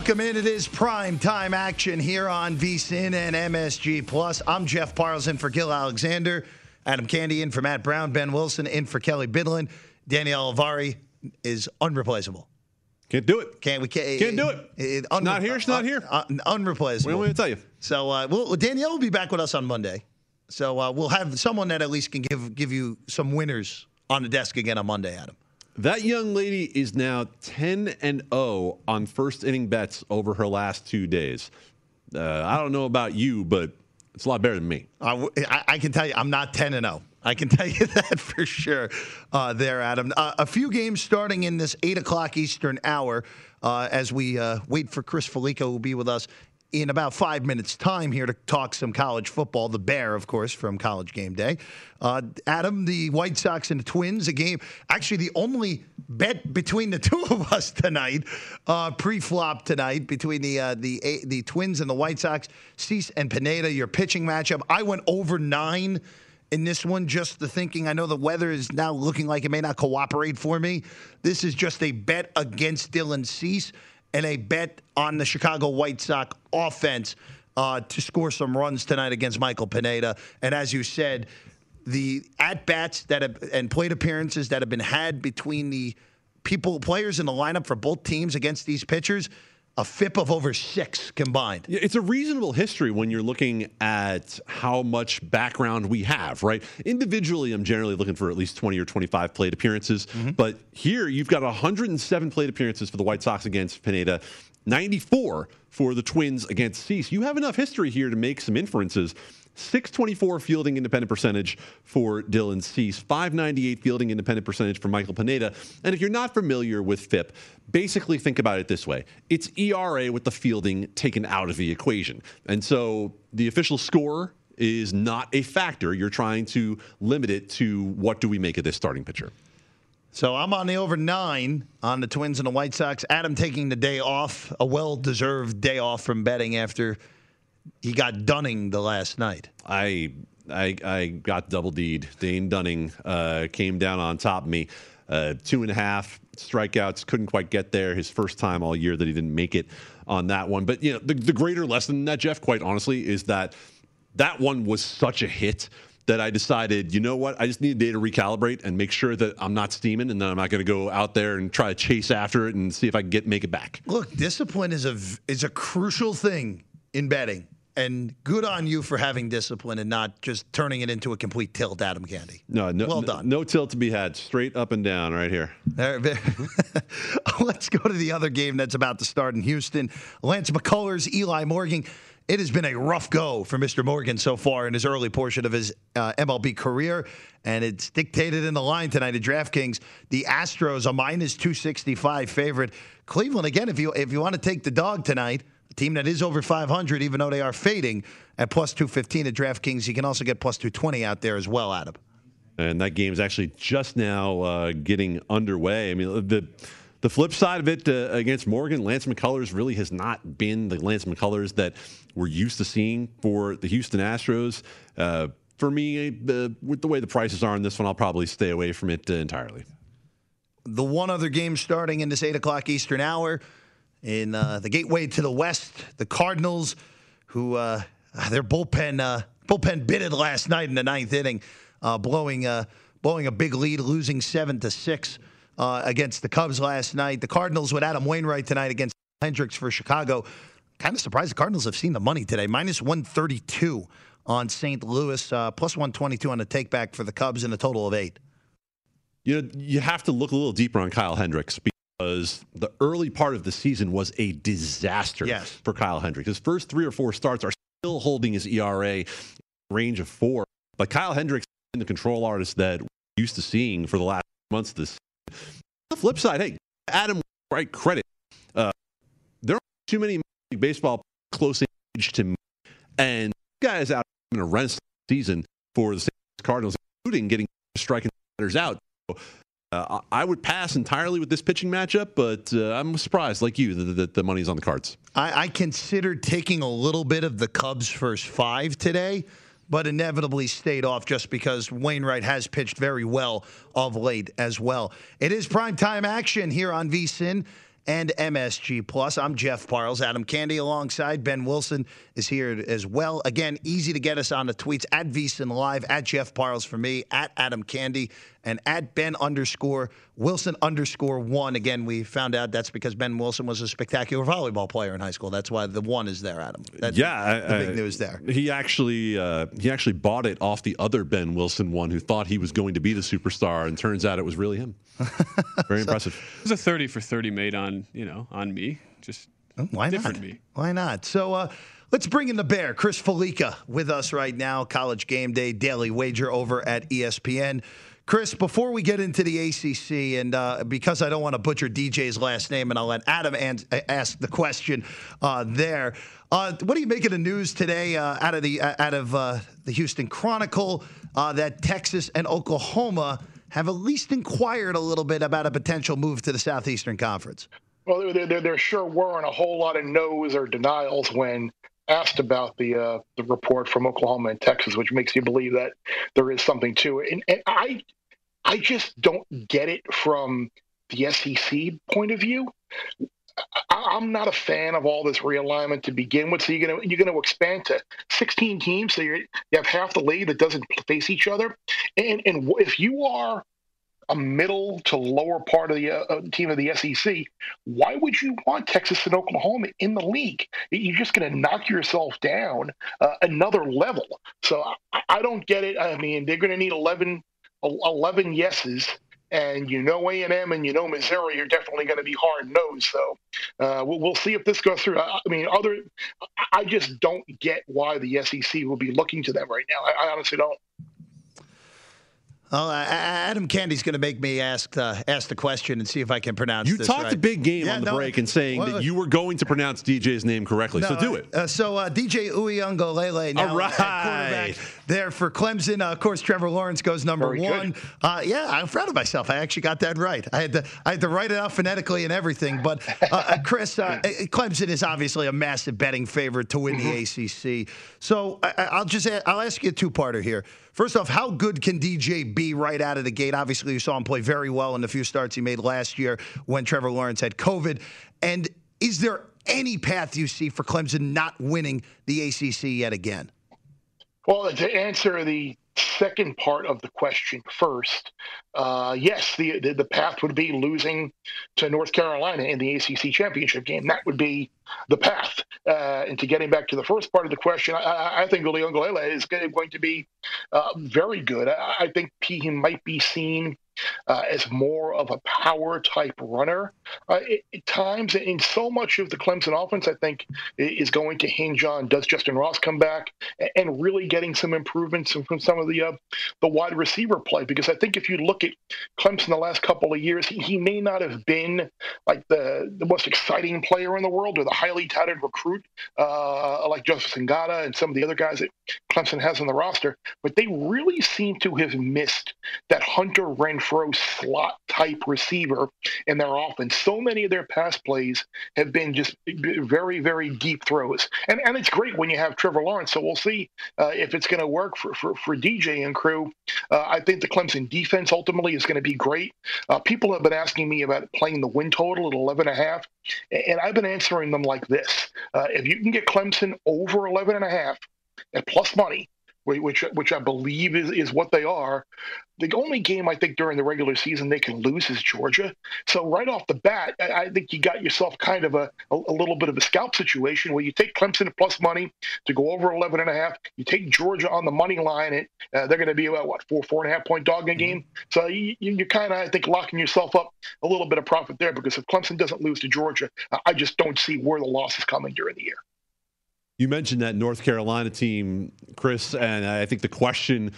Welcome in. It is prime time action here on VSIN and MSG Plus. I'm Jeff Parles in for Gill Alexander, Adam Candee in for Matt Brown, Ben Wilson in for Kelly Bidlin. Danielle Alvari is unreplaceable. Can't do it. Can't we? Can't, Can't do it. it unre- not here. She's not here. Uh, unreplaceable. What do to tell you? So, uh, we'll, Danielle will be back with us on Monday. So uh, we'll have someone that at least can give give you some winners on the desk again on Monday, Adam. That young lady is now 10 and 0 on first inning bets over her last two days. Uh, I don't know about you, but it's a lot better than me. I, I, can tell you, I'm not 10 and 0. I can tell you that for sure. Uh, there, Adam. Uh, a few games starting in this eight o'clock Eastern hour uh, as we uh, wait for Chris Fallica, who will be with us in about five minutes' time here to talk some college football. The Bear, of course, from College Game Day. Uh, Adam, the White Sox and the Twins, a game, actually the only bet between the two of us tonight, uh, pre-flop tonight between the uh, the the Twins and the White Sox. Cease and Pineda, your pitching matchup. I went over nine in this one, just the thinking. I know the weather is now looking like it may not cooperate for me. This is just a bet against Dylan Cease and a bet on the Chicago White Sox offense uh, to score some runs tonight against Michael Pineda. And as you said, the at bats that have and plate appearances that have been had between the people players in the lineup for both teams against these pitchers a FIP of over six combined. It's a reasonable history when you're looking at how much background we have, right? Individually, I'm generally looking for at least 20 or 25 plate appearances. Mm-hmm. But here, you've got 107 plate appearances for the White Sox against Pineda, 94 for the Twins against Cease. You have enough history here to make some inferences 624 fielding independent percentage for Dylan Cease, 598 fielding independent percentage for Michael Pineda. And if you're not familiar with FIP, basically think about it this way it's ERA with the fielding taken out of the equation. And so the official score is not a factor. You're trying to limit it to what do we make of this starting pitcher. So I'm on the over nine on the Twins and the White Sox. Adam taking the day off, a well deserved day off from betting after he got Dunning the last night. I I, I got double deed. Dane Dunning uh, came down on top of me. Uh, two and a half strikeouts, couldn't quite get there. His first time all year that he didn't make it on that one. But you know, the, the greater lesson that, Jeff, quite honestly, is that that one was such a hit that I decided, you know what, I just need a day to recalibrate and make sure that I'm not steaming and that I'm not going to go out there and try to chase after it and see if I can get make it back. Look, discipline is a is a crucial thing in betting. And good on you for having discipline and not just turning it into a complete tilt, Adam Candee. No, no, well done. No tilt to be had. Straight up and down right here. There- there- Let's go to the other game that's about to start in Houston. Lance McCullers, Eli Morgan. It has been a rough go for Mr. Morgan so far in his early portion of his uh, MLB career, and it's dictated in the line tonight at DraftKings. The Astros, a minus 265 favorite. Cleveland, again, if you if you want to take the dog tonight, team that is over 500, even though they are fading at plus 215 at DraftKings, you can also get plus 220 out there as well, Adam. and that game's actually just now uh, getting underway. I mean, the the flip side of it uh, against Morgan, Lance McCullers really has not been the Lance McCullers that we're used to seeing for the Houston Astros. Uh, for me, uh, with the way the prices are on this one, I'll probably stay away from it uh, entirely. the one other game starting in this 8 o'clock Eastern hour in uh, the gateway to the West, the Cardinals, who uh, their bullpen uh, bullpen bitted last night in the ninth inning, uh, blowing uh, blowing a big lead, losing seven to six uh, against the Cubs last night. The Cardinals with Adam Wainwright tonight against Hendricks for Chicago. Kind of surprised the Cardinals have seen the money today, minus 132 on St. Louis, plus 122 on the takeback for the Cubs in a total of eight. You know, you have to look a little deeper on Kyle Hendricks because the early part of the season was a disaster Yes. for Kyle Hendricks. His first three or four starts are still holding his ERA range of four. But Kyle Hendricks is the control artist that we're used to seeing for the last months of this. The flip side, hey, Adam right credit. Uh, there aren't too many baseball close age to me. And guys out in a rent season for the St. Cardinals, including getting striking batters out. Uh, I would pass entirely with this pitching matchup, but uh, I'm surprised, like you, that, that the money's on the cards. I, I considered taking a little bit of the Cubs' first five today, but inevitably stayed off just because Wainwright has pitched very well of late as well. It is prime time action here on VSIN and MSG Plus. I'm Jeff Parles. Adam Candee alongside Ben Wilson is here as well. Again, easy to get us on the tweets at VSIN Live, at Jeff Parles for me, at Adam Candee, and at Ben underscore Wilson underscore one. Again, we found out that's because Ben Wilson was a spectacular volleyball player in high school. That's why the one is there, Adam. That's yeah, the I- big I- news there. He actually uh, he actually bought it off the other Ben Wilson one, who thought he was going to be the superstar, and turns out it was really him. Very impressive. It was a 30 for 30 made on, you know, on me. Just Why different not? me. Why not? So uh, let's bring in the bear, Chris Fallica, with us right now. College Game Day Daily Wager over at ESPN. Chris, before we get into the ACC, and uh, because I don't want to butcher DJ's last name, and I'll let Adam an- ask the question uh, there. Uh, what do you make of the news today uh, out of the out of uh, the Houston Chronicle uh, that Texas and Oklahoma have at least inquired a little bit about a potential move to the Southeastern Conference? Well, there, there, sure weren't a whole lot of no's or denials when asked about the uh, the report from Oklahoma and Texas, which makes you believe that there is something to it. And, and I I just don't get it from the SEC point of view. I, I'm not a fan of all this realignment to begin with. So you're gonna you're gonna expand to 16 teams, so you have half the league that doesn't face each other. And and if you are a middle to lower part of the uh, team of the SEC, why would you want Texas and Oklahoma in the league? You're just going to knock yourself down uh, another level. So I, I don't get it. I mean, they're going to need 11, 11 yeses. And you know A&M and you know Missouri You're definitely going to be hard nosed. So uh, we'll, we'll see if this goes through. I, I mean, other, I just don't get why the SEC will be looking to them right now. I, I honestly don't. Well, uh, Adam Candee's going to make me ask uh, ask the question and see if I can pronounce. You this talked right. a big game Yeah, on the no, break and saying well, that you were going to pronounce DJ's name correctly. so do it. Uh, so uh, DJ Uiagalelei now All at quarterback right. There for Clemson. Uh, of course, Trevor Lawrence goes number Very one. Uh, yeah, I'm proud of myself. I actually got that right. I had to I had to write it out phonetically and everything. But uh, uh, Chris, uh, Clemson is obviously a massive betting favorite to win the ACC. So I, I- I'll just I'll ask you a two parter here. First off, how good can DJ be right out of the gate? Obviously, you saw him play very well in the few starts he made last year when Trevor Lawrence had COVID. And is there any path you see for Clemson not winning the ACC yet again? Well, to answer the second part of the question first, uh, yes, the, the, the path would be losing to North Carolina in the ACC championship game. That would be the path. Uh, and to getting back to the first part of the question, I, I think Uiagalelei is going to be uh, very good. I, I think he might be seen uh, as more of a power type runner uh, at times. And so much of the Clemson offense, I think, is going to hinge on does Justin Ross come back and really getting some improvements from some of the uh, the wide receiver play. Because I think if you look at Clemson the last couple of years, he, he may not have been like the, the most exciting player in the world or the highly touted recruit uh, like Joseph Ngata and some of the other guys that Clemson has on the roster, but they really seem to have missed that Hunter Renfrow throw slot type receiver in their offense. So many of their pass plays have been just very, very deep throws. And, and it's great when you have Trevor Lawrence. So we'll see uh, if it's going to work for, for, for, DJ and crew. Uh, I think the Clemson defense ultimately is going to be great. Uh, people have been asking me about playing the win total at 11 and a half. And I've been answering them like this. Uh, if you can get Clemson over 11 and a half at plus money, which which I believe is, is what they are. The only game I think during the regular season they can lose is Georgia. So right off the bat, I, I think you got yourself kind of a, a, a, little bit of a scalp situation where you take Clemson at plus money to go over 11 and a half. You take Georgia on the money line, and uh, they're going to be about what four four and a half point dog in a game. Mm-hmm. So you, you're kind of I think locking yourself up a little bit of profit there because if Clemson doesn't lose to Georgia, I just don't see where the loss is coming during the year. You mentioned that North Carolina team, Chris, and I think the question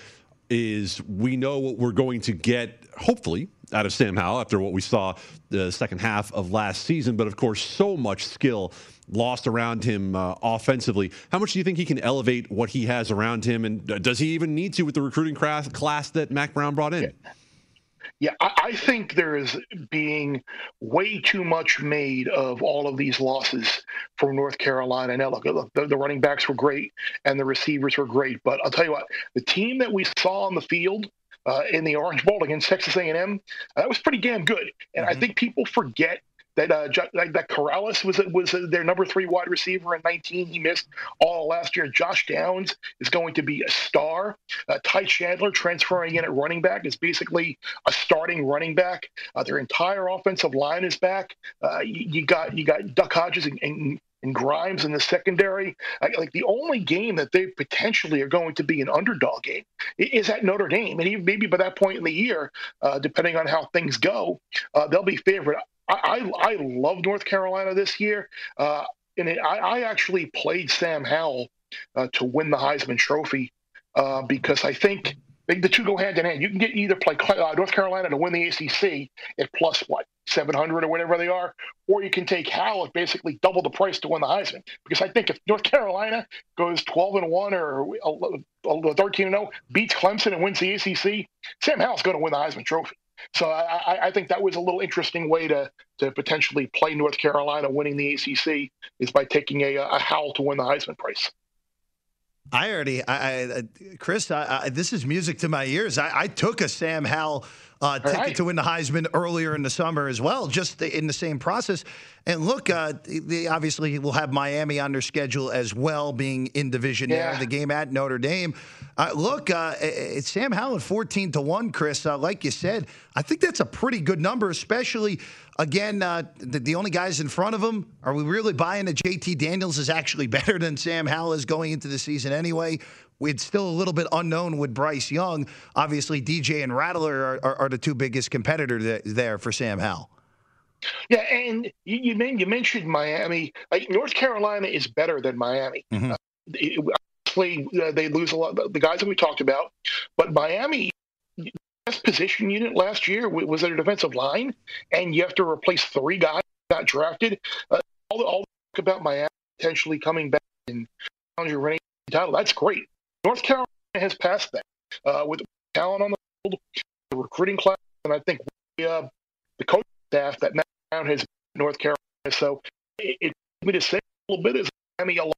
is we know what we're going to get, hopefully, out of Sam Howell after what we saw the second half of last season. But of course, so much skill lost around him uh, offensively. How much do you think he can elevate what he has around him? And does he even need to with the recruiting class that Mack Brown brought in? Yeah. Yeah, I, I, think there is being way too much made of all of these losses from North Carolina. Now, look, look the, the, running backs were great and the receivers were great, but I'll tell you what, the team that we saw on the field uh, in the Orange Bowl against Texas A&M, that was pretty damn good. And mm-hmm. I think people forget that uh, that Corrales was was their number three wide receiver in 19. He missed all last year. Josh Downs is going to be a star. Uh, Ty Chandler transferring in at running back is basically a starting running back. Uh, their entire offensive line is back. Uh, you, you, got you got Duck Hodges and, and and Grimes in the secondary. Like the only game that they potentially are going to be an underdog game is at Notre Dame, and even maybe by that point in the year, uh, depending on how things go, uh, they'll be favored. I, I, I love North Carolina this year. Uh, and it, I, I, actually played Sam Howell uh, to win the Heisman Trophy uh, because I think the two go hand in hand. You can get either play uh, North Carolina to win the ACC at plus what 700 or whatever they are, or you can take Howell at basically double the price to win the Heisman. Because I think if North Carolina goes 12 and one or 13 and 0, beats Clemson and wins the ACC, Sam Howell's going to win the Heisman Trophy. So I, I, think that was a little interesting way to to potentially play North Carolina winning the ACC is by taking a, a Howell to win the Heisman Prize. I already, I, I Chris, I, this is music to my ears. I, took a Sam Howell uh, ticket right. to win the Heisman earlier in the summer as well, just in the same process. And look, uh, they obviously will have Miami on their schedule as well, being in division yeah. there. The game at Notre Dame. Uh, look, uh, it's Sam Howell 14 to 1, Chris. Uh, like you said, I think that's a pretty good number, especially, again, uh, the, the, only guys in front of him. Are we really buying that JT Daniels is actually better than Sam Howell is going into the season anyway? It's still a little bit unknown with Bryce Young. Obviously, DJ and Rattler are, are, are the two biggest competitors there for Sam Howell. Yeah, and you, you, you mentioned Miami. Like North Carolina is better than Miami. Mm-hmm. Uh, it, obviously, uh, they lose a lot. The guys that we talked about, but Miami best position unit last year was their defensive line, and you have to replace three guys got drafted. Uh, all, all about Miami potentially coming back and challenge your running title. That's great. North Carolina has passed that uh, with talent on the field, the recruiting class, and I think uh, the coaching staff that Brown has North Carolina. So it, it me to say a little bit is Miami alone,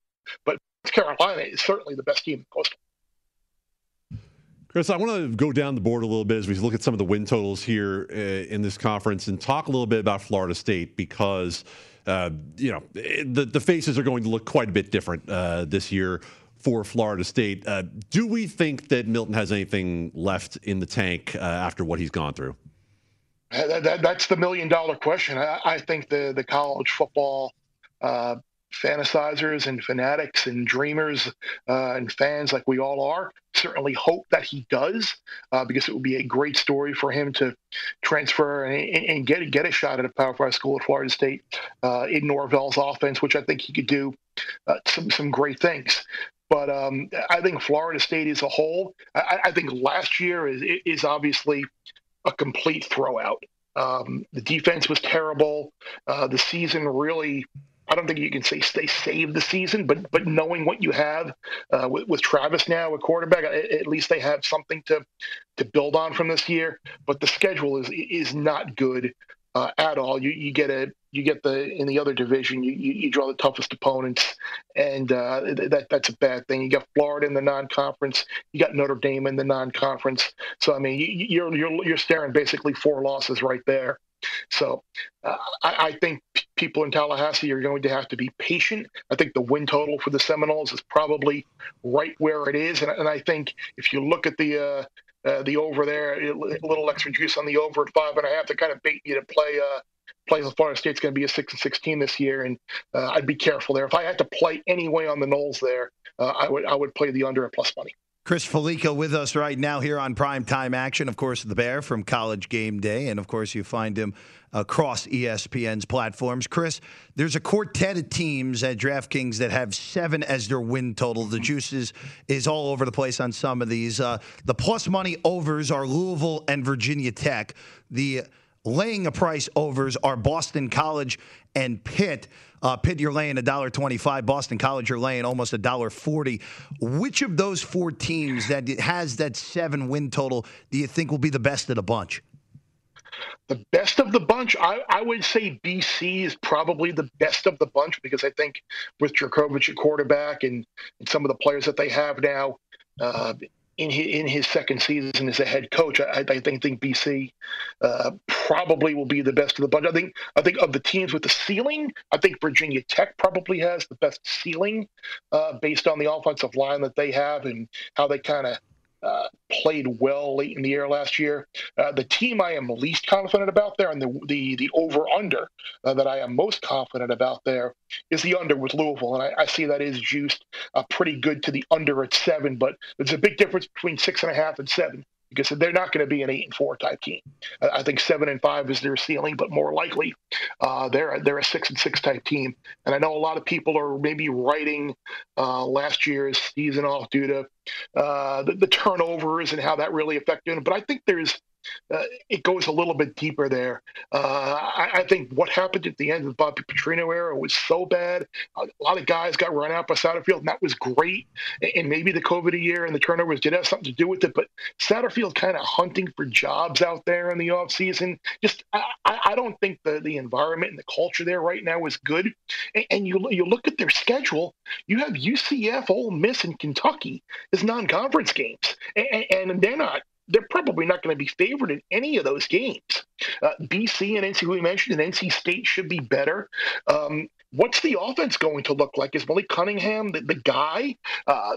but North Carolina is certainly the best team in Coastal. Chris, I want to go down the board a little bit as we look at some of the win totals here uh, in this conference and talk a little bit about Florida State because, uh, you know, the, the faces are going to look quite a bit different uh, this year for Florida State. Uh, do we think that Milton has anything left in the tank uh, after what he's gone through? That, that, that's the million dollar question. I, I, think the the college football uh, fantasizers and fanatics and dreamers uh, and fans like we all are certainly hope that he does uh, because it would be a great story for him to transfer and, and get get a shot at a Power Five school at Florida State uh, in Norvell's offense, which I think he could do uh, some some great things. But um, I think Florida State as a whole, I, I think last year is is obviously a complete throwout. Um, the defense was terrible. Uh, the season really I don't think you can say they saved the season, but but knowing what you have uh, with, with, Travis now, a quarterback, at least they have something to to build on from this year. But the schedule is is not good uh, at all. You you get a you get the in the other division, you you, you draw the toughest opponents, and uh, that that's a bad thing. You got Florida in the non-conference, you got Notre Dame in the non-conference. So I mean, you, you're you're you're staring basically four losses right there. So uh, I, I, think p- people in Tallahassee are going to have to be patient. I think the win total for the Seminoles is probably right where it is, and, and I think if you look at the uh, uh, the over there, a little extra juice on the over at five and a half to kind of bait you to play. Uh, play Florida State's going to be a six and sixteen this year, and uh, I'd be careful there. If I had to play any way on the Noles there, uh, I would I would play the under at plus money. Chris Fallica with us right now here on Prime Time Action. Of course, the Bear from College Game Day, and of course, you find him across ESPN's platforms. Chris, there's a quartet of teams at DraftKings that have seven as their win total. The juices is all over the place on some of these. Uh, the plus money overs are Louisville and Virginia Tech. The laying a price overs are Boston College and Pitt. Uh, Pitt, you're laying $1.25. Boston College, you're laying almost $1.40. Which of those four teams that has that seven win total do you think will be the best of the bunch? The best of the bunch, I, I would say BC is probably the best of the bunch because I think with Jurkovec at quarterback and, and some of the players that they have now, uh, in his, in his second season as a head coach. I, I think, think BC uh, probably will be the best of the bunch. I think I think of the teams with the ceiling, I think Virginia Tech probably has the best ceiling uh, based on the offensive line that they have and how they kind of uh, played well late in the year last year. Uh, the team I am least confident about there, and the the, the over under uh, that I am most confident about there is the under with Louisville, and I, I see that is juiced uh, pretty good to the under at seven. But there's a big difference between six and a half and seven because they're not going to be an eight and four type team. I think seven and five is their ceiling, but more likely uh, they're they're a six and six type team. And I know a lot of people are maybe writing uh, last year's season off due to uh, the, the turnovers and how that really affected them. But I think there's uh, it goes a little bit deeper there. Uh, I, I, think what happened at the end of the Bobby Petrino era was so bad. A lot of guys got run out by Satterfield, and that was great. And maybe the COVID year and the turnovers did have something to do with it. But Satterfield kind of hunting for jobs out there in the offseason. Just I, I don't think the, the environment and the culture there right now is good. And, and you you look at their schedule, you have UCF, Ole Miss, and Kentucky as non-conference games, and, and they're not they're probably not going to be favored in any of those games. Uh, BC and NC, we mentioned, and NC State should be better. Um, what's the offense going to look like? Is Malik Cunningham the, the guy? Uh,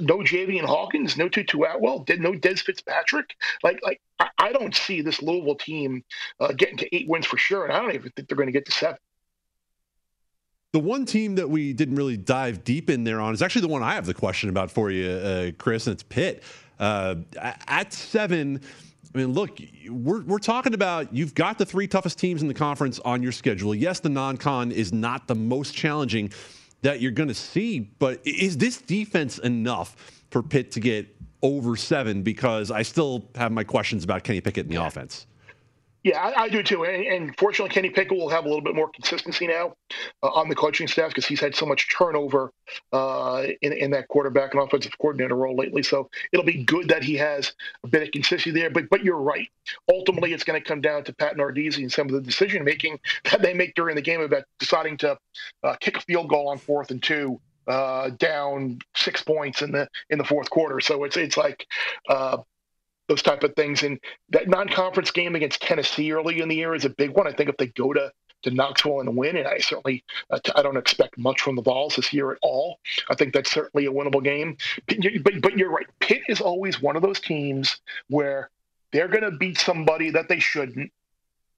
no Javian Hawkins, no Tutu Atwell, no Dez Fitzpatrick. Like, like I don't see this Louisville team uh, getting to eight wins for sure, and I don't even think they're going to get to seven. The one team that we didn't really dive deep in there on is actually the one I have the question about for you, uh, Chris, and it's Pitt. Uh, at seven, I mean, look, we're, we're talking about you've got the three toughest teams in the conference on your schedule. Yes, the non con is not the most challenging that you're going to see, but is this defense enough for Pitt to get over seven? Because I still have my questions about Kenny Pickett in the yeah. offense. Yeah, I, I, do too. And, and, fortunately, Kenny Pickett will have a little bit more consistency now uh, on the coaching staff because he's had so much turnover uh, in, in that quarterback and offensive coordinator role lately. So it'll be good that he has a bit of consistency there. But but you're right. Ultimately, it's going to come down to Pat Narduzzi and some of the decision making that they make during the game about deciding to uh, kick a field goal on fourth and two uh, down six points in the in the fourth quarter. So it's it's like uh, those type of things. And that non-conference game against Tennessee early in the year is a big one. I think if they go to to Knoxville and win. And I certainly uh, I don't expect much from the Vols this year at all. I think that's certainly a winnable game. But but you're right. Pitt is always one of those teams where they're going to beat somebody that they shouldn't,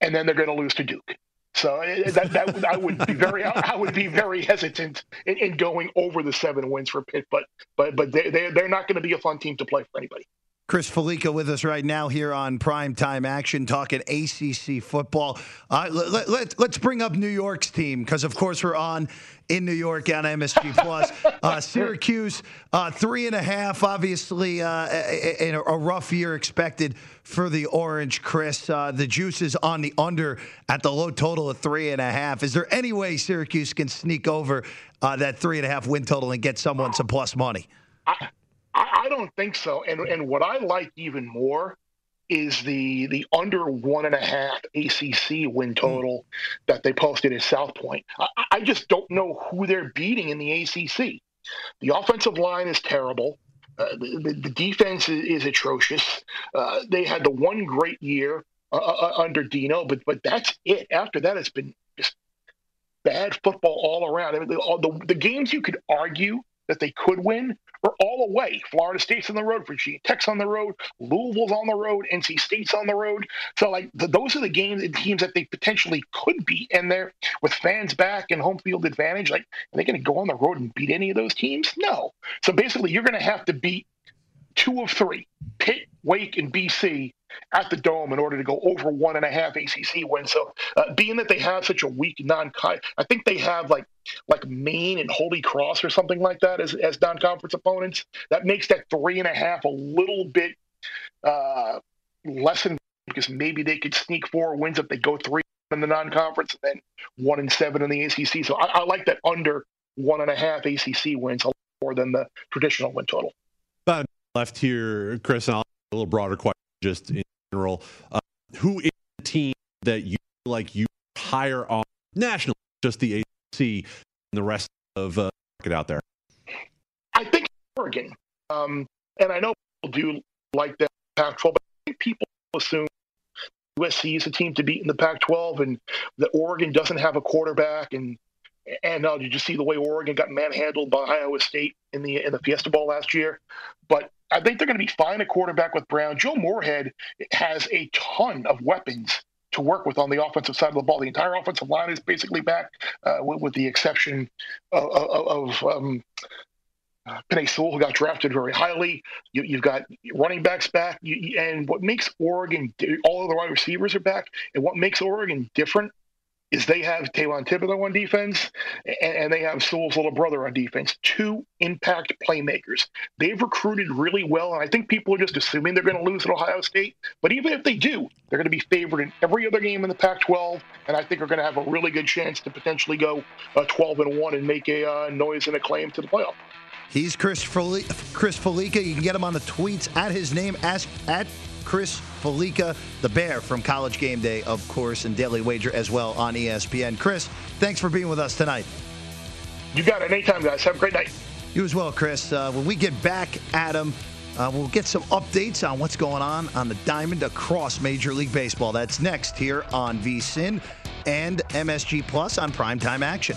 and then they're going to lose to Duke. So eh, that, that I would be very I would be very hesitant in, in going over the seven wins for Pitt, but but but they they're not going to be a fun team to play for anybody. Chris Fallica with us right now here on Prime Time Action, talking ACC football. Uh, let, let, let's bring up New York's team because, of course, we're on in New York on MSG Plus. Uh, Syracuse, uh, three and a half. Obviously, uh, a, a, rough year expected for the Orange. Chris, uh, the juice is on the under at the low total of three and a half. Is there any way Syracuse can sneak over uh, that three and a half win total and get someone some plus money? I- I, I don't think so. And and what I like even more is the the under one and a half ACC win hmm. total that they posted at South Point. I, I, just don't know who they're beating in the ACC. The offensive line is terrible. Uh, the, the, defense is, is atrocious. Uh, they had the one great year uh, uh under Dino, but but that's it. After that, it's been just bad football all around. I mean, the, the, the games you could argue that they could win are all away. Florida State's on the road, Virginia Tech's on the road, Louisville's on the road, NC State's on the road. So like those are the games and teams that they potentially could beat, and they're with fans back and home field advantage. Like, are they going to go on the road and beat any of those teams? No. So basically, you're going to have to beat two of three: Pitt, Wake, and BC at the Dome in order to go over one and a half ACC wins. So, uh, being that they have such a weak non, conference, I think they have like like Maine and Holy Cross or something like that as as non-conference opponents. That makes that three and a half a little bit uh, less because maybe they could sneak four wins if they go three in the non-conference and then one and seven in the ACC. So, I, I like that under one and a half ACC wins a lot more than the traditional win total. About left here, Chris, and I'll a little broader question just in general. Uh, who is the team that you like you hire on nationally, just the ACC and the rest of uh, market out there? I think Oregon. Um, and I know people do like that Pac-12, but I think people assume USC is a team to beat in the Pac-12, and that Oregon doesn't have a quarterback, and and uh, did you see the way Oregon got manhandled by Iowa State in the in the Fiesta Bowl last year? But I think they're going to be fine at quarterback with Brown. Joe Moorhead has a ton of weapons to work with on the offensive side of the ball. The entire offensive line is basically back, uh, with, with, the exception of, of, um, Penei Sewell, who got drafted very highly. You, have got running backs back, you, and what makes Oregon all of the wide receivers are back, and what makes Oregon different is they have Kayvon Thibodeaux on defense and, and, they have Sewell's little brother on defense, two impact playmakers. They've recruited really well, and I think people are just assuming they're going to lose at Ohio State. But even if they do, they're going to be favored in every other game in the Pac-12, and I think are going to have a really good chance to potentially go uh, 12 and one and make a uh, noise and a claim to the playoff. He's Chris Chris Fallica. You can get him on the tweets at his name, ask at Chris Fallica, the Bear from College Game Day, of course, and Daily Wager as well on ESPN. Chris, thanks for being with us tonight. You got it. Anytime, guys. Have a great night. You as well, Chris. Uh, when we get back, Adam, uh, we'll get some updates on what's going on on the diamond across Major League Baseball. That's next here on VSIN and MSG Plus on Primetime Action.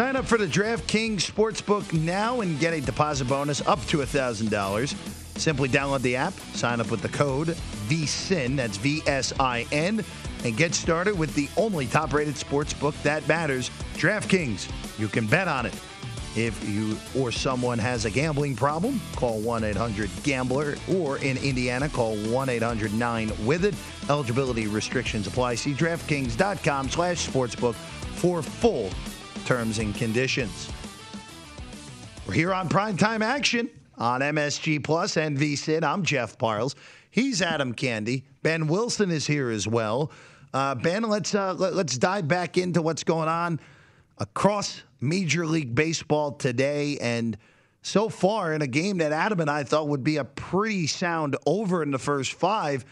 Sign up for the DraftKings Sportsbook now and get a deposit bonus up to $1,000. Simply download the app, sign up with the code VSIN, that's V S I N, and get started with the only top rated sportsbook that matters DraftKings. You can bet on it. If you or someone has a gambling problem, call 1 800 Gambler, or in Indiana, call 1 800 9 with it. Eligibility restrictions apply. See DraftKings.com slash sportsbook for full terms and conditions. We're here on primetime action on MSG Plus and VSIN. I'm Jeff Parles. He's Adam Candee. Ben Wilson is here as well. Uh, ben, let's uh, let, let's dive back into what's going on across Major League Baseball today, and so far in a game that Adam and I thought would be a pretty sound over in the first five.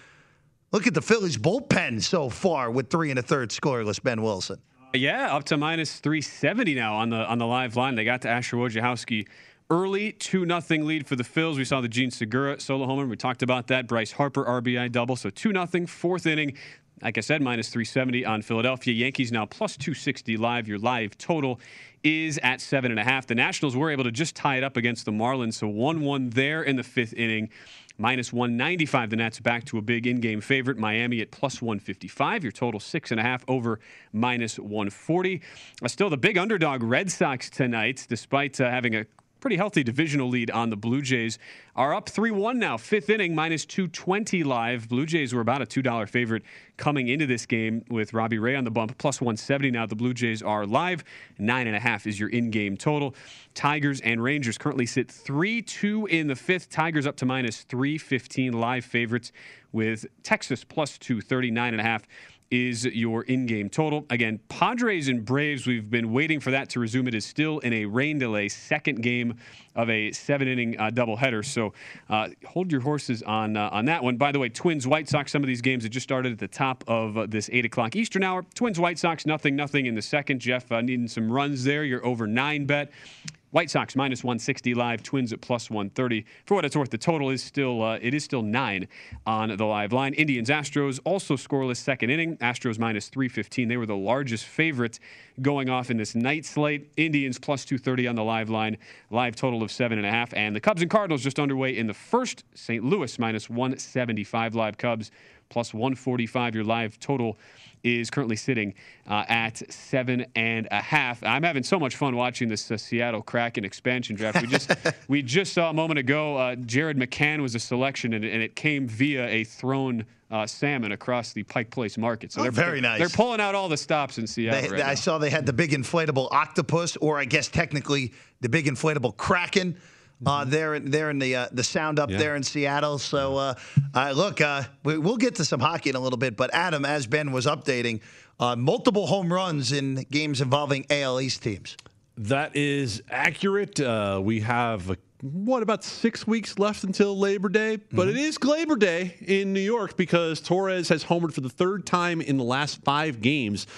Look at the Phillies bullpen so far with three and a third scoreless. Ben Wilson. Yeah, up to minus 370 now on the on the live line. They got to Asher Wojciechowski early, 2 nothing lead for the Phils. We saw the Jean Segura solo homer. We talked about that. Bryce Harper RBI double. So 2 nothing, fourth inning. Like I said, minus 370 on Philadelphia. Yankees now plus 260 live. Your live total is at seven and a half. The Nationals were able to just tie it up against the Marlins. So 1 1 there in the fifth inning. Minus 195. The Nats back to a big in game favorite. Miami at plus 155. Your total six and a half over minus 140. Uh, still the big underdog Red Sox tonight, despite uh, having a pretty healthy divisional lead on the Blue Jays. Are up 3 1 now. Fifth inning, minus 220 live. Blue Jays were about a $2 favorite coming into this game with Robbie Ray on the bump. Plus 170 now. The Blue Jays are live. Nine and a half is your in game total. Tigers and Rangers currently sit 3 2 in the fifth. Tigers up to minus 315 live favorites with Texas plus 239 and a half is your in-game total. Again, Padres and Braves, we've been waiting for that to resume. It is still in a rain delay, second game of a seven-inning uh, doubleheader. So uh, hold your horses on uh, on that one. By the way, Twins White Sox. Some of these games that just started at the top of uh, this eight o'clock Eastern hour. Twins White Sox, nothing, nothing in the second. Jeff uh, needing some runs there. You're over nine bet. White Sox minus 160 live, Twins at plus 130. For what it's worth, the total is still uh, it is still nine on the live line. Indians Astros also scoreless second inning. Astros minus 315. They were the largest favorite going off in this night slate. Indians plus 230 on the live line, live total of seven and a half. And the Cubs and Cardinals just underway in the first. St. Louis minus 175 live Cubs plus 145. Your live total is currently sitting uh, at seven and a half. I'm having so much fun watching this uh, Seattle Kraken expansion draft. We just we just saw a moment ago. Uh, Jared McCann was a selection, and, and it came via a thrown. Uh, salmon across the Pike Place market. So Oh, they're very nice. They're pulling out all the stops in Seattle. They- right I now. saw they had the big inflatable octopus, or I guess technically the big inflatable kraken. Uh, there, there in the uh, the sound up Yeah. there in Seattle. So, uh, uh, look, uh, we, we'll get to some hockey in a little bit. But Adam, as Ben was updating, uh, multiple home runs in games involving AL East teams. That is accurate. Uh, we have, what, about six weeks left until Labor Day? But it is Labor Day in New York because Torres has homered for the third time in the last five games.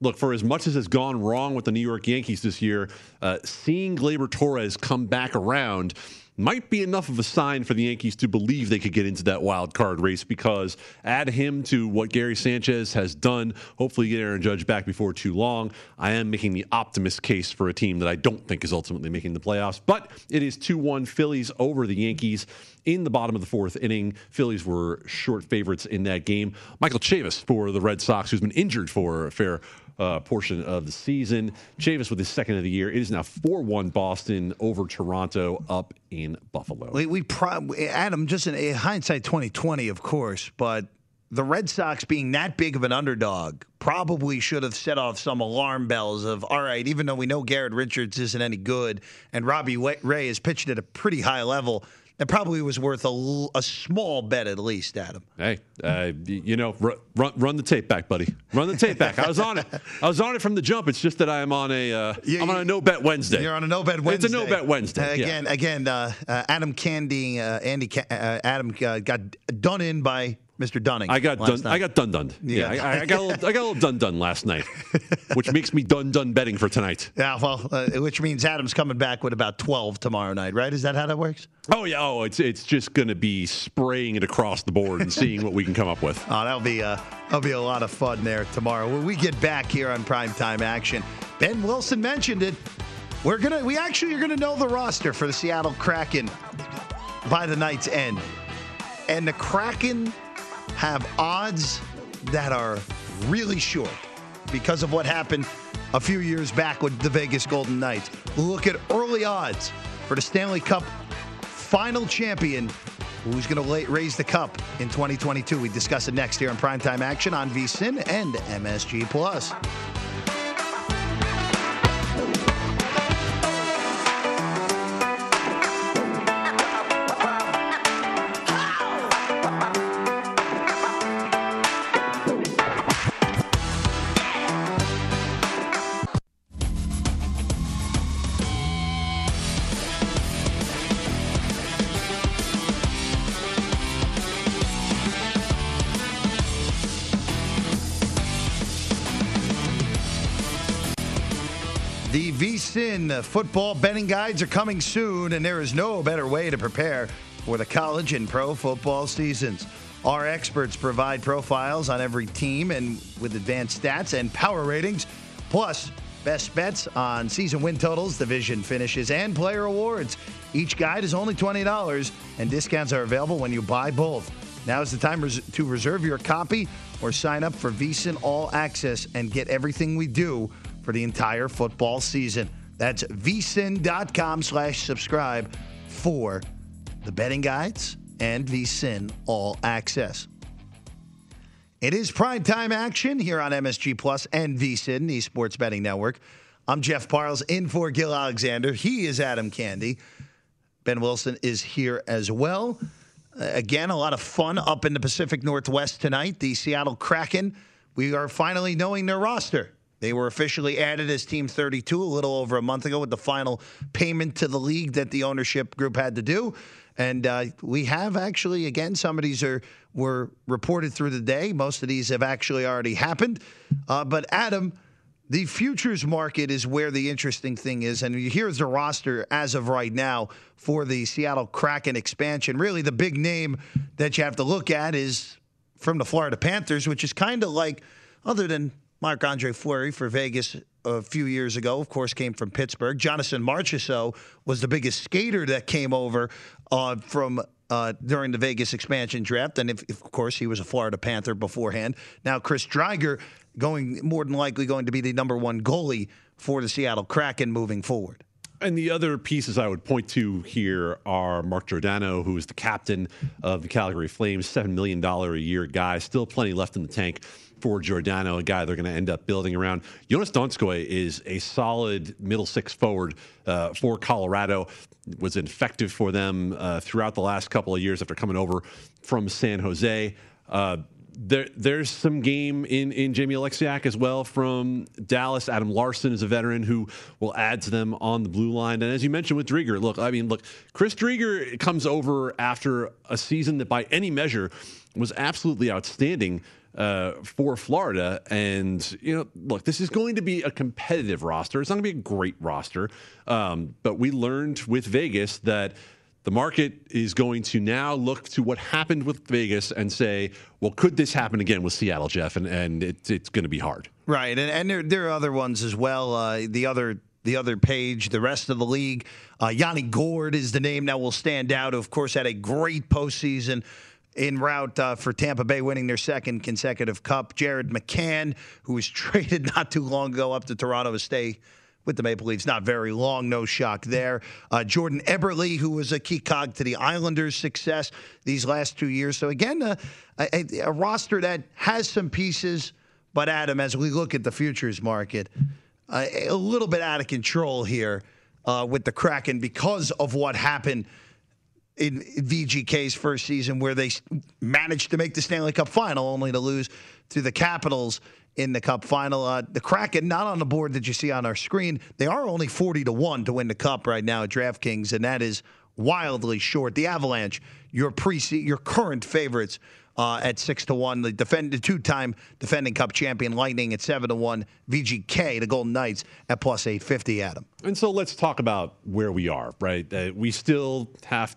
Look, for as much as has gone wrong with the New York Yankees this year, uh, seeing Gleyber Torres come back around might be enough of a sign for the Yankees to believe they could get into that wild card race because add him to what Gary Sanchez has done, hopefully get Aaron Judge back before too long. I am making the optimist case for a team that I don't think is ultimately making the playoffs, but it is 2-1 Phillies over the Yankees in the bottom of the fourth inning. Phillies were short favorites in that game. Michael Chavis for the Red Sox, who's been injured for a fair uh, portion of the season. Chavis with his second of the year. It is now 4 1 Boston over Toronto up in Buffalo. We, we pro- Adam, just in in hindsight, twenty twenty, of course, but the Red Sox being that big of an underdog probably should have set off some alarm bells of all right, even though we know Garrett Richards isn't any good and Robbie Ray is pitching at a pretty high level. That probably was worth a, l- a small bet at least, Adam. Hey, uh, you know, run, run run the tape back, buddy. Run the tape back. I was on it. I was on it from the jump. It's just that I am on a uh, am on a no bet Wednesday. You're on a no bet Wednesday. It's a no bet Wednesday. Uh, yeah. again, again, uh, uh, Adam Candee, uh, Andy, Ca- uh, Adam uh, got done in by Mr. Dunning. I got done. night. I got done done. Yeah, Yeah. I, I got a little, I got a little done done last night, which makes me done done betting for tonight. Yeah, well, uh, which means Adam's coming back with about 12 tomorrow night, right? Is that how that works? Oh yeah. Oh, it's it's just going to be spraying it across the board and seeing what we can come up with. Oh, that'll be uh, that'll be a lot of fun there tomorrow when we get back here on primetime action. Ben Wilson mentioned it. We're gonna we actually are gonna know the roster for the Seattle Kraken by the night's end, and the Kraken have odds that are really short because of what happened a few years back with the Vegas Golden Knights. Look at early odds for the Stanley Cup final champion who's going to raise the cup in 2022. We discuss it next here on Primetime Action on VSIN and MSG Plus. The VSIN football betting guides are coming soon, and there is no better way to prepare for the college and pro football seasons. Our experts provide profiles on every team and with advanced stats and power ratings, plus best bets on season win totals, division finishes, and player awards. Each guide is only $20, and discounts are available when you buy both. Now is the time res- to reserve your copy or sign up for VSIN All Access and get everything we do for the entire football season. That's vsin.com slash subscribe for the betting guides and vsin all access. It is primetime action here on MSG Plus and vsin, the sports betting network. I'm Jeff Parles in for Gill Alexander. He is Adam Candee. Ben Wilson is here as well. Uh, again, a lot of fun up in the Pacific Northwest tonight. The Seattle Kraken, we are finally knowing their roster. They were officially added as Team 32 a little over a month ago with the final payment to the league that the ownership group had to do. And uh, we have actually, again, some of these are were reported through the day. Most of these have actually already happened. Uh, but Adam, the futures market is where the interesting thing is. And here's the roster as of right now for the Seattle Kraken expansion. Really, the big name that you have to look at is from the Florida Panthers, which is kind of like, other than Marc Andre Fleury for Vegas a few years ago, of course, came from Pittsburgh. Jonathan Marchessault was the biggest skater that came over uh, from uh, during the Vegas expansion draft. And if, of course, he was a Florida Panther beforehand. Now, Chris Driedger going more than likely going to be the number one goalie for the Seattle Kraken moving forward. And the other pieces I would point to here are Mark Giordano, who is the captain of the Calgary Flames, $7 million a year guy, still plenty left in the tank for Giordano, a guy they're going to end up building around. Joonas Donskoi is a solid middle six forward uh, for Colorado. Was effective for them uh, throughout the last couple of years after coming over from San Jose. Uh, there, there's some game in, in Jamie Oleksiak as well from Dallas. Adam Larsson is a veteran who will add to them on the blue line. And as you mentioned with Driedger, look, I mean, look, Chris Driedger comes over after a season that by any measure was absolutely outstanding uh, for Florida. And, you know, look, this is going to be a competitive roster. It's not going to be a great roster. Um, but we learned with Vegas that the market is going to now look to what happened with Vegas and say, well, could this happen again with Seattle, Jeff? And, and it, it's going to be hard. Right. And, and there, there are other ones as well. Uh, the other the other page, the rest of the league. Uh, Yanni Gourde is the name that will stand out. Of course, had a great postseason en route uh, for Tampa Bay winning their second consecutive cup. Jared McCann, who was traded not too long ago up to Toronto to stay with the Maple Leafs, not very long, no shock there. Uh, Jordan Eberle, who was a key cog to the Islanders' success these last two years. So, again, uh, a, a, roster that has some pieces, but Adam, as we look at the futures market, uh, a little bit out of control here uh, with the Kraken because of what happened in VGK's first season, where they managed to make the Stanley Cup final, only to lose to the Capitals in the Cup final. Uh, the Kraken, not on the board that you see on our screen, they are only 40 to 1 to win the Cup right now at DraftKings, and that is wildly short. The Avalanche, your pre your current favorites uh, at six to one. The defend the two-time defending Cup champion Lightning at seven to one. VGK, the Golden Knights at plus eight fifty. Adam. And so let's talk about where we are. Right, uh, we still have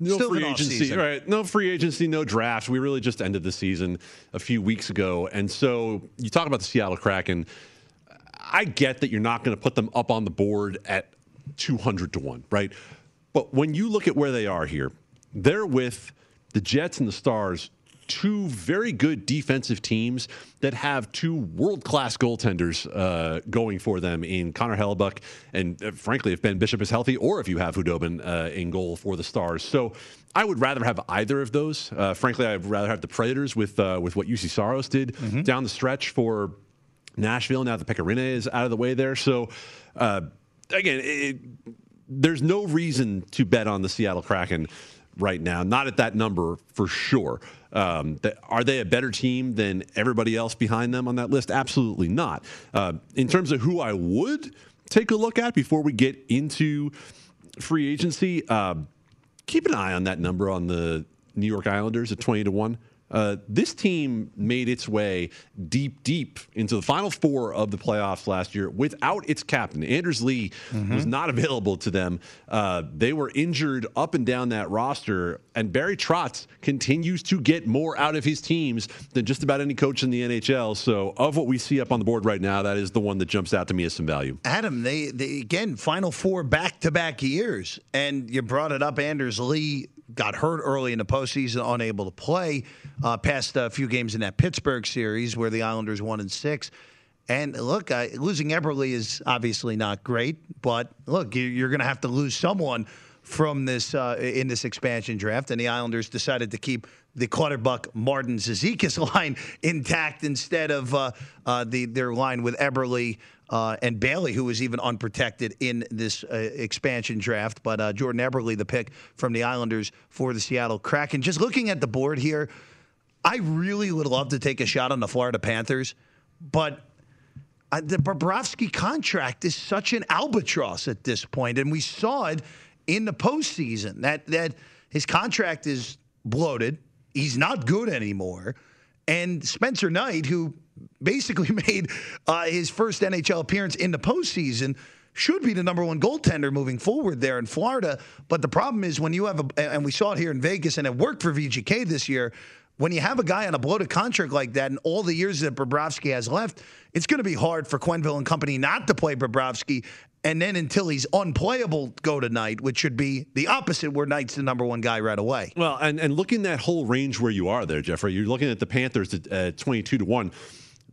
no Still free agency, right? No free agency, no draft. We really just ended the season a few weeks ago, and so you talk about the Seattle Kraken. I get that you're not going to put them up on the board at 200 to one, right? But when you look at where they are here, they're with the Jets and the Stars two very good defensive teams that have two world class goaltenders uh, going for them in Connor Hellebuyck and, uh, frankly, if Ben Bishop is healthy, or if you have Khudobin uh, in goal for the Stars. So I would rather have either of those. Uh, frankly, I'd rather have the Predators with uh, with what Juuse Saros did mm-hmm. down the stretch for Nashville. Now the Pekka is out of the way there. So uh, again, it, there's no reason to bet on the Seattle Kraken right now. Not at that number for sure. Um, that, are they a better team than everybody else behind them on that list? Absolutely not. Uh, in terms of who I would take a look at before we get into free agency, uh, keep an eye on that number on the New York Islanders at 20 to 1. Uh, this team made its way deep, deep into the final four of the playoffs last year without its captain. Anders Lee mm-hmm. was not available to them. Uh, they were injured up and down that roster, and Barry Trotz continues to get more out of his teams than just about any coach in the NHL. So, of what we see up on the board right now, that is the one that jumps out to me as some value. Adam, they, they again, final four back to back years, and you brought it up. Anders Lee got hurt early in the postseason, unable to play uh, past a few games in that Pittsburgh series where the Islanders won in six. And look, uh, losing Eberle is obviously not great, but look, you're going to have to lose someone from this uh, in this expansion draft, and the Islanders decided to keep the Clutterbuck Martin Cizikas line intact instead of uh, uh, the their line with Eberle uh, and Bailey, who was even unprotected in this uh, expansion draft. But uh, Jordan Eberle, the pick from the Islanders for the Seattle Kraken. Just looking at the board here, I really would love to take a shot on the Florida Panthers, but uh, the Bobrovsky contract is such an albatross at this point, and we saw it in the postseason that that his contract is bloated. He's not good anymore, and Spencer Knight, who basically made uh, his first NHL appearance in the postseason. Should be the number one goaltender moving forward there in Florida. But the problem is when you have a, and we saw it here in Vegas, and it worked for VGK this year. When you have a guy on a bloated contract like that, and all the years that Bobrovsky has left, it's going to be hard for Quenneville and company not to play Bobrovsky. And then until he's unplayable, go to Knight, which should be the opposite, where Knight's the number one guy right away. Well, and, and looking that whole range where you are there, Jeffrey, you're looking at the Panthers at uh, 22 to 1.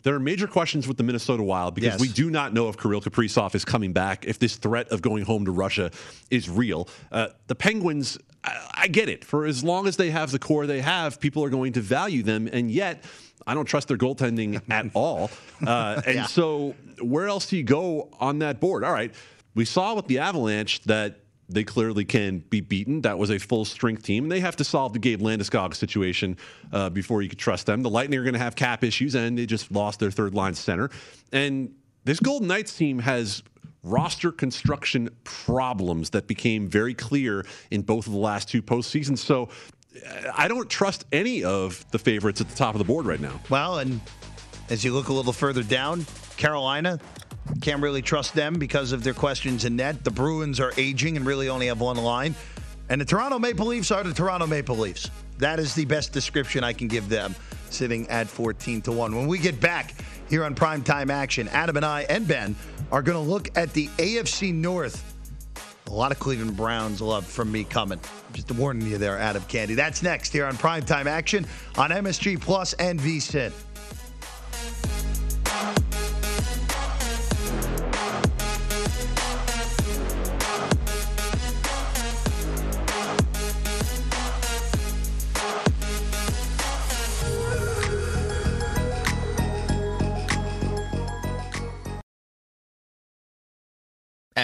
There are major questions with the Minnesota Wild because Yes. we do not know if Kirill Kaprizov is coming back, if this threat of going home to Russia is real. Uh, the Penguins, I, I get it. For as long as they have the core they have, people are going to value them. And yet, I don't trust their goaltending at all. Uh, and Yeah. so, where else do you go on that board? All right. We saw with the Avalanche that they clearly can be beaten. That was a full strength team. They have to solve the Gabe Landeskog situation uh, before you could trust them. The Lightning are going to have cap issues, and they just lost their third line center. And this Golden Knights team has roster construction problems that became very clear in both of the last two postseasons. So uh, I don't trust any of the favorites at the top of the board right now. Well, and as you look a little further down, Carolina can't really trust them because of their questions in net. The Bruins are aging and really only have one line. And the Toronto Maple Leafs are the Toronto Maple Leafs. That is the best description I can give them, sitting at 14 to 1. When we get back here on Primetime Action, Adam and I and Ben are going to look at the AFC North. A lot of Cleveland Browns love from me coming. Just a warning you there, Adam Candee. That's next here on Primetime Action on MSG Plus and VSIN.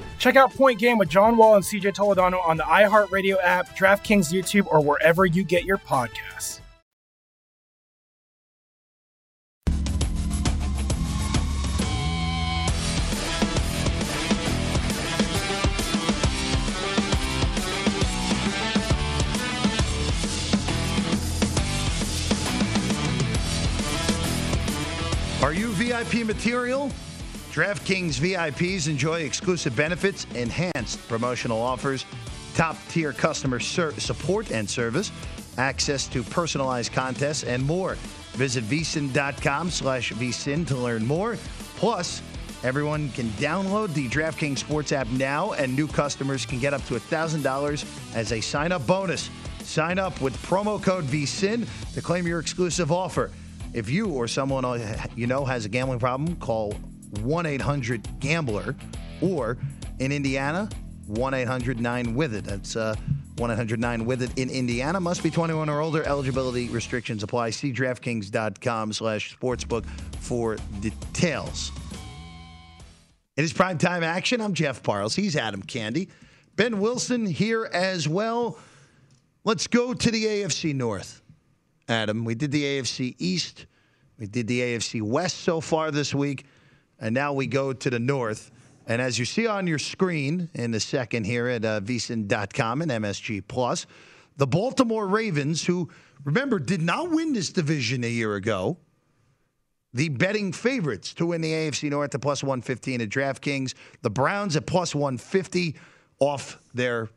Check out Point Game with John Wall and CJ Toledano on the iHeartRadio app, DraftKings YouTube, or wherever you get your podcasts. Are you VIP material? DraftKings VIPs enjoy exclusive benefits, enhanced promotional offers, top tier customer ser- support and service, access to personalized contests, and more. Visit vsin.com slash vsin to learn more. Plus, everyone can download the DraftKings Sports app now, and new customers can get up to $1,000 as a sign up bonus. Sign up with promo code VSIN to claim your exclusive offer. If you or someone uh, you know has a gambling problem, call 1 800 Gambler or in Indiana, 1 800 9 with it. That's uh, 1 800 9 with it in Indiana. Must be 21 or older. Eligibility restrictions apply. See DraftKings.com slash sportsbook for details. It is prime time action. I'm Jeff Parles. He's Adam Candee. Ben Wilson here as well. Let's go to the AFC North. Adam, we did the AFC East. We did the AFC West so far this week. And now we go to the North. And as you see on your screen in a second here at uh, vsin.com and MSG Plus, the Baltimore Ravens, who, remember, did not win this division a year ago, the betting favorites to win the AFC North at plus 115 at DraftKings. The Browns at plus 150 off their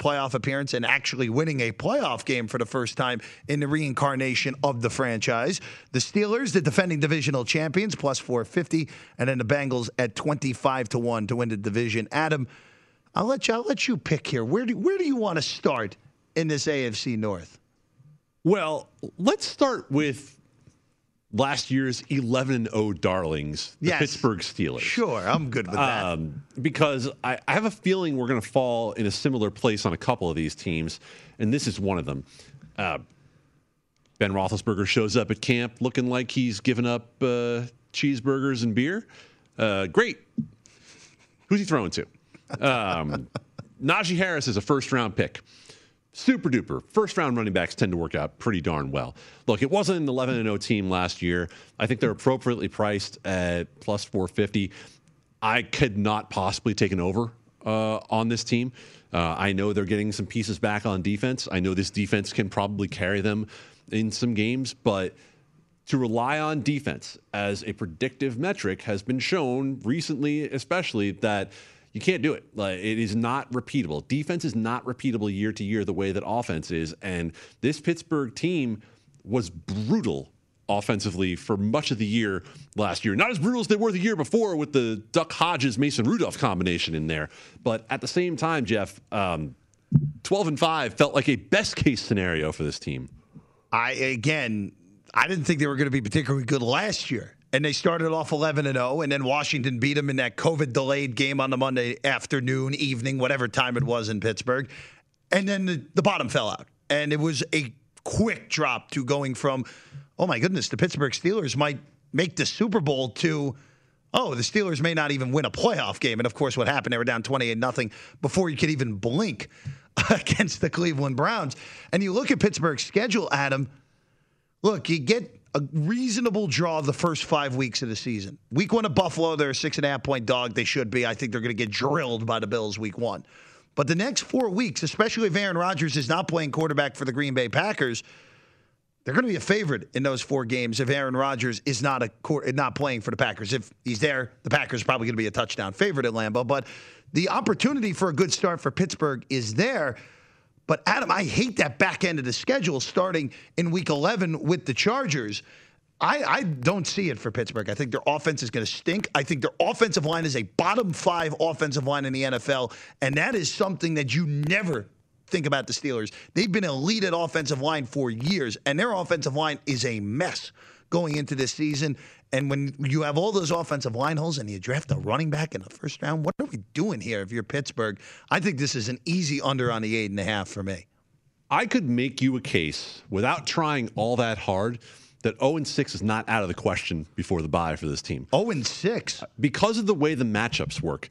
playoff appearance and actually winning a playoff game for the first time in the reincarnation of the franchise. The Steelers, the defending divisional champions, plus 450, and then the Bengals at 25 to 1 to win the division. Adam, I'll let you I'll let you pick here. Where do where do you want to start in this AFC North? Well, let's start with last year's 11 0 darlings, the Yes. Pittsburgh Steelers. Sure, I'm good with that. Um, because I, I have a feeling we're going to fall in a similar place on a couple of these teams, and this is one of them. Uh, ben Roethlisberger shows up at camp looking like he's given up uh, cheeseburgers and beer. Uh, great. Who's he throwing to? Um, Najee Harris is a first round pick. Super duper. First round running backs tend to work out pretty darn well. Look, it wasn't an 11 and 0 team last year. I think they're appropriately priced at plus 450. I could not possibly take an over uh, on this team. Uh, I know they're getting some pieces back on defense. I know this defense can probably carry them in some games, but to rely on defense as a predictive metric has been shown recently, especially that you can't do it. Like it is not repeatable. Defense is not repeatable year to year the way that offense is, and this Pittsburgh team was brutal offensively for much of the year last year. Not as brutal as they were the year before with the Duck Hodges Mason Rudolph combination in there, but at the same time, Jeff, um, twelve and five felt like a best case scenario for this team. I again, I didn't think they were going to be particularly good last year. And they started off 11 and 0, and then Washington beat them in that COVID delayed game on the Monday afternoon, evening, whatever time it was in Pittsburgh. And then the, the bottom fell out. And it was a quick drop to going from, oh my goodness, the Pittsburgh Steelers might make the Super Bowl to, oh, the Steelers may not even win a playoff game. And of course, what happened? They were down 28 nothing before you could even blink against the Cleveland Browns. And you look at Pittsburgh's schedule, Adam. Look, you get a reasonable draw the first five weeks of the season. Week one at Buffalo, they're a six and a half point dog. They should be. I think they're going to get drilled by the Bills week one. But the next four weeks, especially if Aaron Rodgers is not playing quarterback for the Green Bay Packers, they're going to be a favorite in those four games if Aaron Rodgers is not a not playing for the Packers. If he's there, the Packers are probably going to be a touchdown favorite at Lambeau. But the opportunity for a good start for Pittsburgh is there. But Adam, I hate that back end of the schedule starting in Week 11 with the Chargers. I, I don't see it for Pittsburgh. I think their offense is going to stink. I think their offensive line is a bottom five offensive line in the NFL, and that is something that you never think about the Steelers. They've been elite at offensive line for years, and their offensive line is a mess going into this season. And when you have all those offensive line holes and you draft a running back in the first round, what are we doing here if you're Pittsburgh? I think this is an easy under on the eight and a half for me. I could make you a case without trying all that hard that 0 and 6 is not out of the question before the bye for this team. 0 and 6 uh, because of the way the matchups work.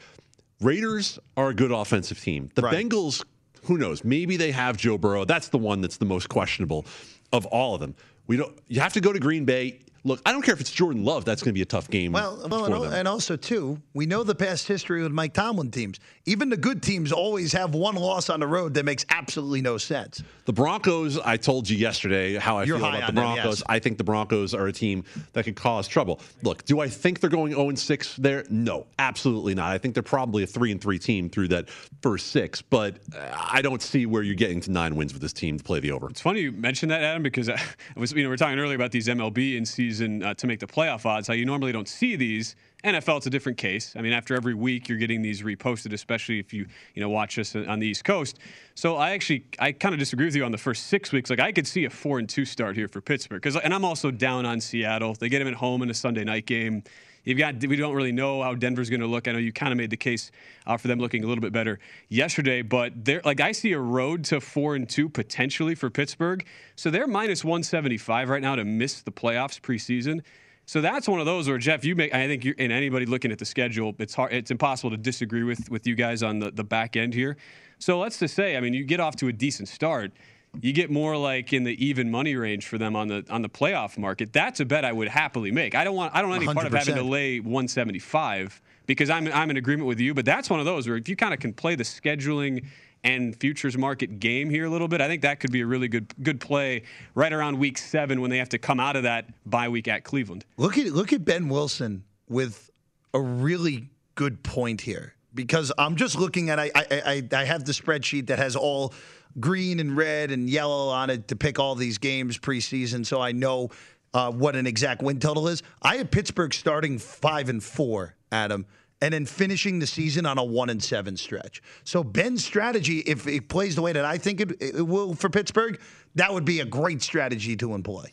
Raiders are a good offensive team. The Right. Bengals, who knows? Maybe they have Joe Burrow. That's the one that's the most questionable of all of them. We don't. You have to go to Green Bay. Look, I don't care if it's Jordan Love. That's going to be a tough game Well, well for and, them. and also too, we know the past history with Mike Tomlin teams. Even the good teams always have one loss on the road that makes absolutely no sense. The Broncos, I told you yesterday how I You're feel about on the them, Broncos. yes. I think the Broncos are a team that could cause trouble. Look, do I think they're going 0 6 there? No, absolutely not. I think they're probably a 3 and 3 team through that first six, but uh, I don't see where you're getting to nine wins with this team to play the over. It's funny you mentioned that, Adam, because I was, you know, we are talking earlier about these MLB in season uh, to make the playoff odds. How you normally don't see these. NFL, it's a different case. I mean, after every week, you're getting these reposted, especially if you, you know, watch us on the East Coast. So I actually, I kind of disagree with you on the first six weeks. Like I could see a four and two start here for Pittsburgh, because, and I'm also down on Seattle. They get him at home in a Sunday night game. You've got we don't really know how Denver's going to look. I know you kind of made the case uh, for them looking a little bit better yesterday, but they're like I see a road to four and two potentially for Pittsburgh. So they're minus 175 right now to miss the playoffs preseason. So that's one of those where Jeff, you make. I think you anybody looking at the schedule, it's hard. It's impossible to disagree with with you guys on the the back end here. So let's just say, I mean, you get off to a decent start. You get more like in the even money range for them on the on the playoff market. That's a bet I would happily make. I don't want. I don't want any part of having to lay 175 because I'm I'm in agreement with you. But that's one of those where if you kind of can play the scheduling and futures market game here a little bit, I think that could be a really good good play right around week seven when they have to come out of that bye week at Cleveland. Look at look at Ben Wilson with a really good point here because I'm just looking at I I, I, I have the spreadsheet that has all green and red and yellow on it to pick all these games preseason, so I know uh, what an exact win total is. I have Pittsburgh starting five and four, Adam. And then finishing the season on a one and seven stretch. So Ben's strategy, if it plays the way that I think it, it will for Pittsburgh, that would be a great strategy to employ.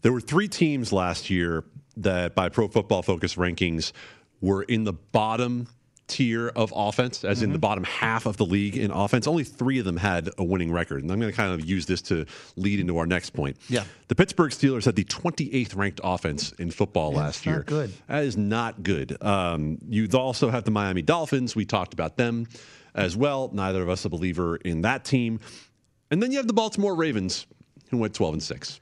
There were three teams last year that, by Pro Football Focus rankings, were in the bottom tier of offense, as in the bottom half of the league in offense. Only three of them had a winning record. And I'm going to kind of use this to lead into our next point. Yeah. The Pittsburgh Steelers had the 28th ranked offense in football last year. good. That is not good. Um, you also have the Miami Dolphins. We talked about them as well. Neither of us a believer in that team. And then you have the Baltimore Ravens, who went 12 and 6.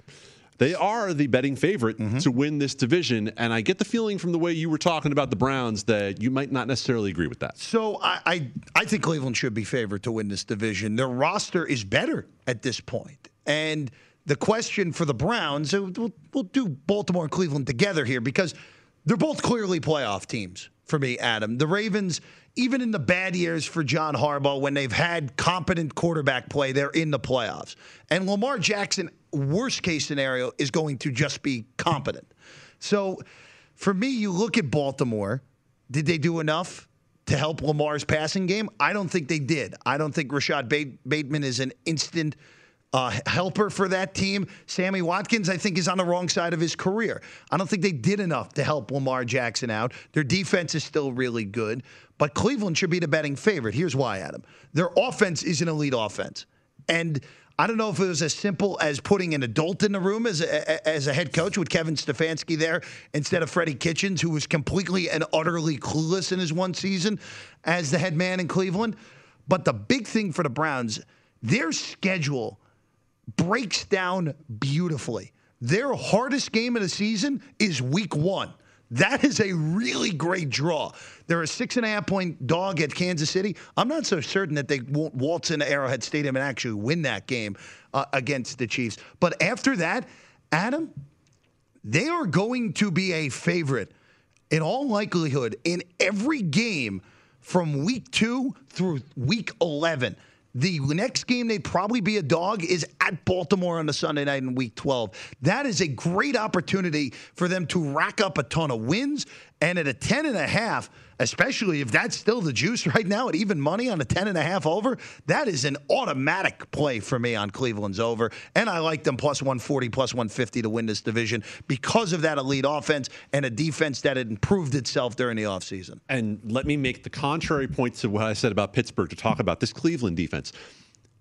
They are the betting favorite Mm-hmm. to win this division. And I get the feeling from the way you were talking about the Browns that you might not necessarily agree with that. So I, I I think Cleveland should be favored to win this division. Their roster is better at this point, and the question for the Browns, uh, we'll, we'll do Baltimore and Cleveland together here because they're both clearly playoff teams for me, Adam. The Ravens, even in the bad years for John Harbaugh, when they've had competent quarterback play, they're in the playoffs. And Lamar Jackson, worst case scenario, is going to just be competent. So for me, you look at Baltimore. Did they do enough to help Lamar's passing game? I don't think they did. I don't think Rashod Bateman is an instant uh, helper for that team. Sammy Watkins, I think, is on the wrong side of his career. I don't think they did enough to help Lamar Jackson out. Their defense is still really good, but Cleveland should be the betting favorite. Here's why, Adam. Their offense is an elite offense. And I don't know if it was as simple as putting an adult in the room as a, as a head coach with Kevin Stefanski there instead of Freddie Kitchens, who was completely and utterly clueless in his one season as the head man in Cleveland. But the big thing for the Browns, their schedule breaks down beautifully. Their hardest game of the season is week one. That is a really great draw. They're a six and a half point dog at Kansas City. I'm not so certain that they won't waltz into Arrowhead Stadium and actually win that game uh, against the Chiefs. But after that, Adam, they are going to be a favorite in all likelihood in every game from week two through week 11. The next game they'd probably be a dog is at Baltimore on the Sunday night in week 12. That is a great opportunity for them to rack up a ton of wins. And at a 10 and a half, especially if that's still the juice right now at even money on a 10 and a half over, that is an automatic play for me on Cleveland's over. And I like them plus 140, plus 150 to win this division because of that elite offense and a defense that had improved itself during the offseason. And let me make the contrary point to what I said about Pittsburgh to talk about this Cleveland defense.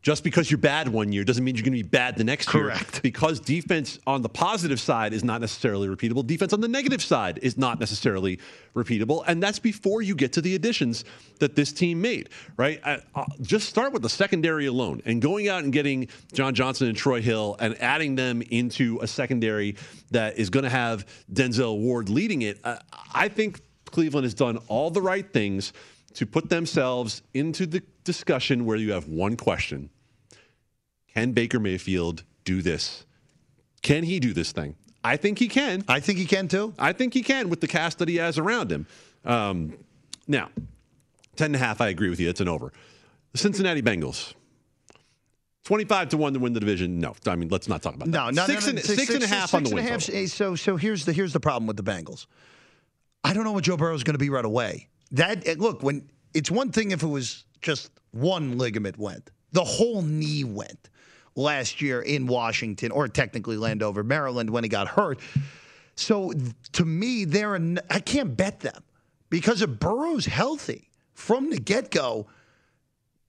Just because you're bad one year doesn't mean you're going to be bad the next year. Correct. Because defense on the positive side is not necessarily repeatable. Defense on the negative side is not necessarily repeatable. And that's before you get to the additions that this team made, right? Uh, uh, just start with the secondary alone and going out and getting John Johnson and Troy Hill and adding them into a secondary that is going to have Denzel Ward leading it. Uh, I think Cleveland has done all the right things to put themselves into the discussion where you have one question Can Baker Mayfield do this? Can he do this thing? I think he can. I think he can too. I think he can with the cast that he has around him. Um, now, 10 and a half, I agree with you. It's an over. The Cincinnati Bengals. 25 to 1 to win the division. No, I mean, let's not talk about that. no, six no, no, and, six and a half on the win. half, total. So, so here's the here's the problem with the Bengals. I don't know what Joe Burrow is going to be right away. That look when it's one thing if it was just one ligament went, the whole knee went last year in Washington or technically Landover, Maryland when he got hurt. So to me, they're an, I can't bet them because if Burrow's healthy from the get go,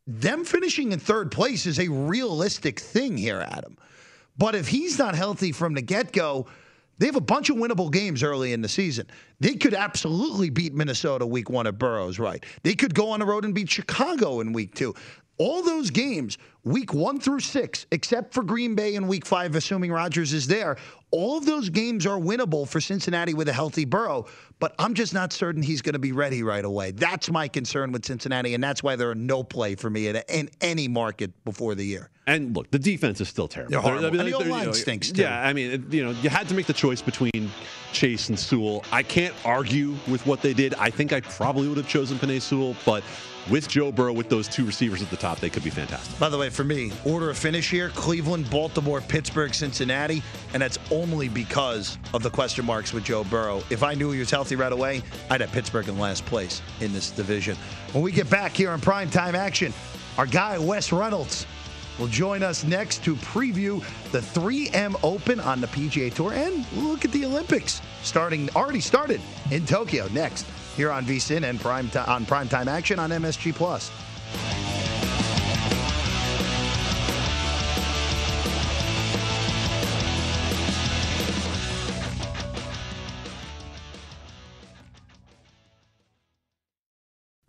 them finishing in third place is a realistic thing here, Adam. But if he's not healthy from the get go, they have a bunch of winnable games early in the season. They could absolutely beat Minnesota week one at Burrows, right? They could go on the road and beat Chicago in week two. All those games, week one through six, except for Green Bay in week five, assuming Rodgers is there, all of those games are winnable for Cincinnati with a healthy Burrow. But I'm just not certain he's going to be ready right away. That's my concern with Cincinnati, and that's why they're a no play for me at in any market before the year. And look, the defense is still terrible. They're horrible. And the O-line you know, stinks, too. Yeah, I mean, you know, you had to make the choice between Chase and Sewell. I can't argue with what they did. I think I probably would have chosen Penei Sewell, but with Joe Burrow, with those two receivers at the top, they could be fantastic. By the way, for me, order of finish here Cleveland, Baltimore, Pittsburgh, Cincinnati. And that's only because of the question marks with Joe Burrow. If I knew he was healthy right away, I'd have Pittsburgh in last place in this division. When we get back here on primetime action, our guy, Wes Reynolds, will join us next to preview the 3M Open on the PGA Tour and look at the Olympics starting, already started in Tokyo next here on VSIN and prime on primetime action on MSG Plus.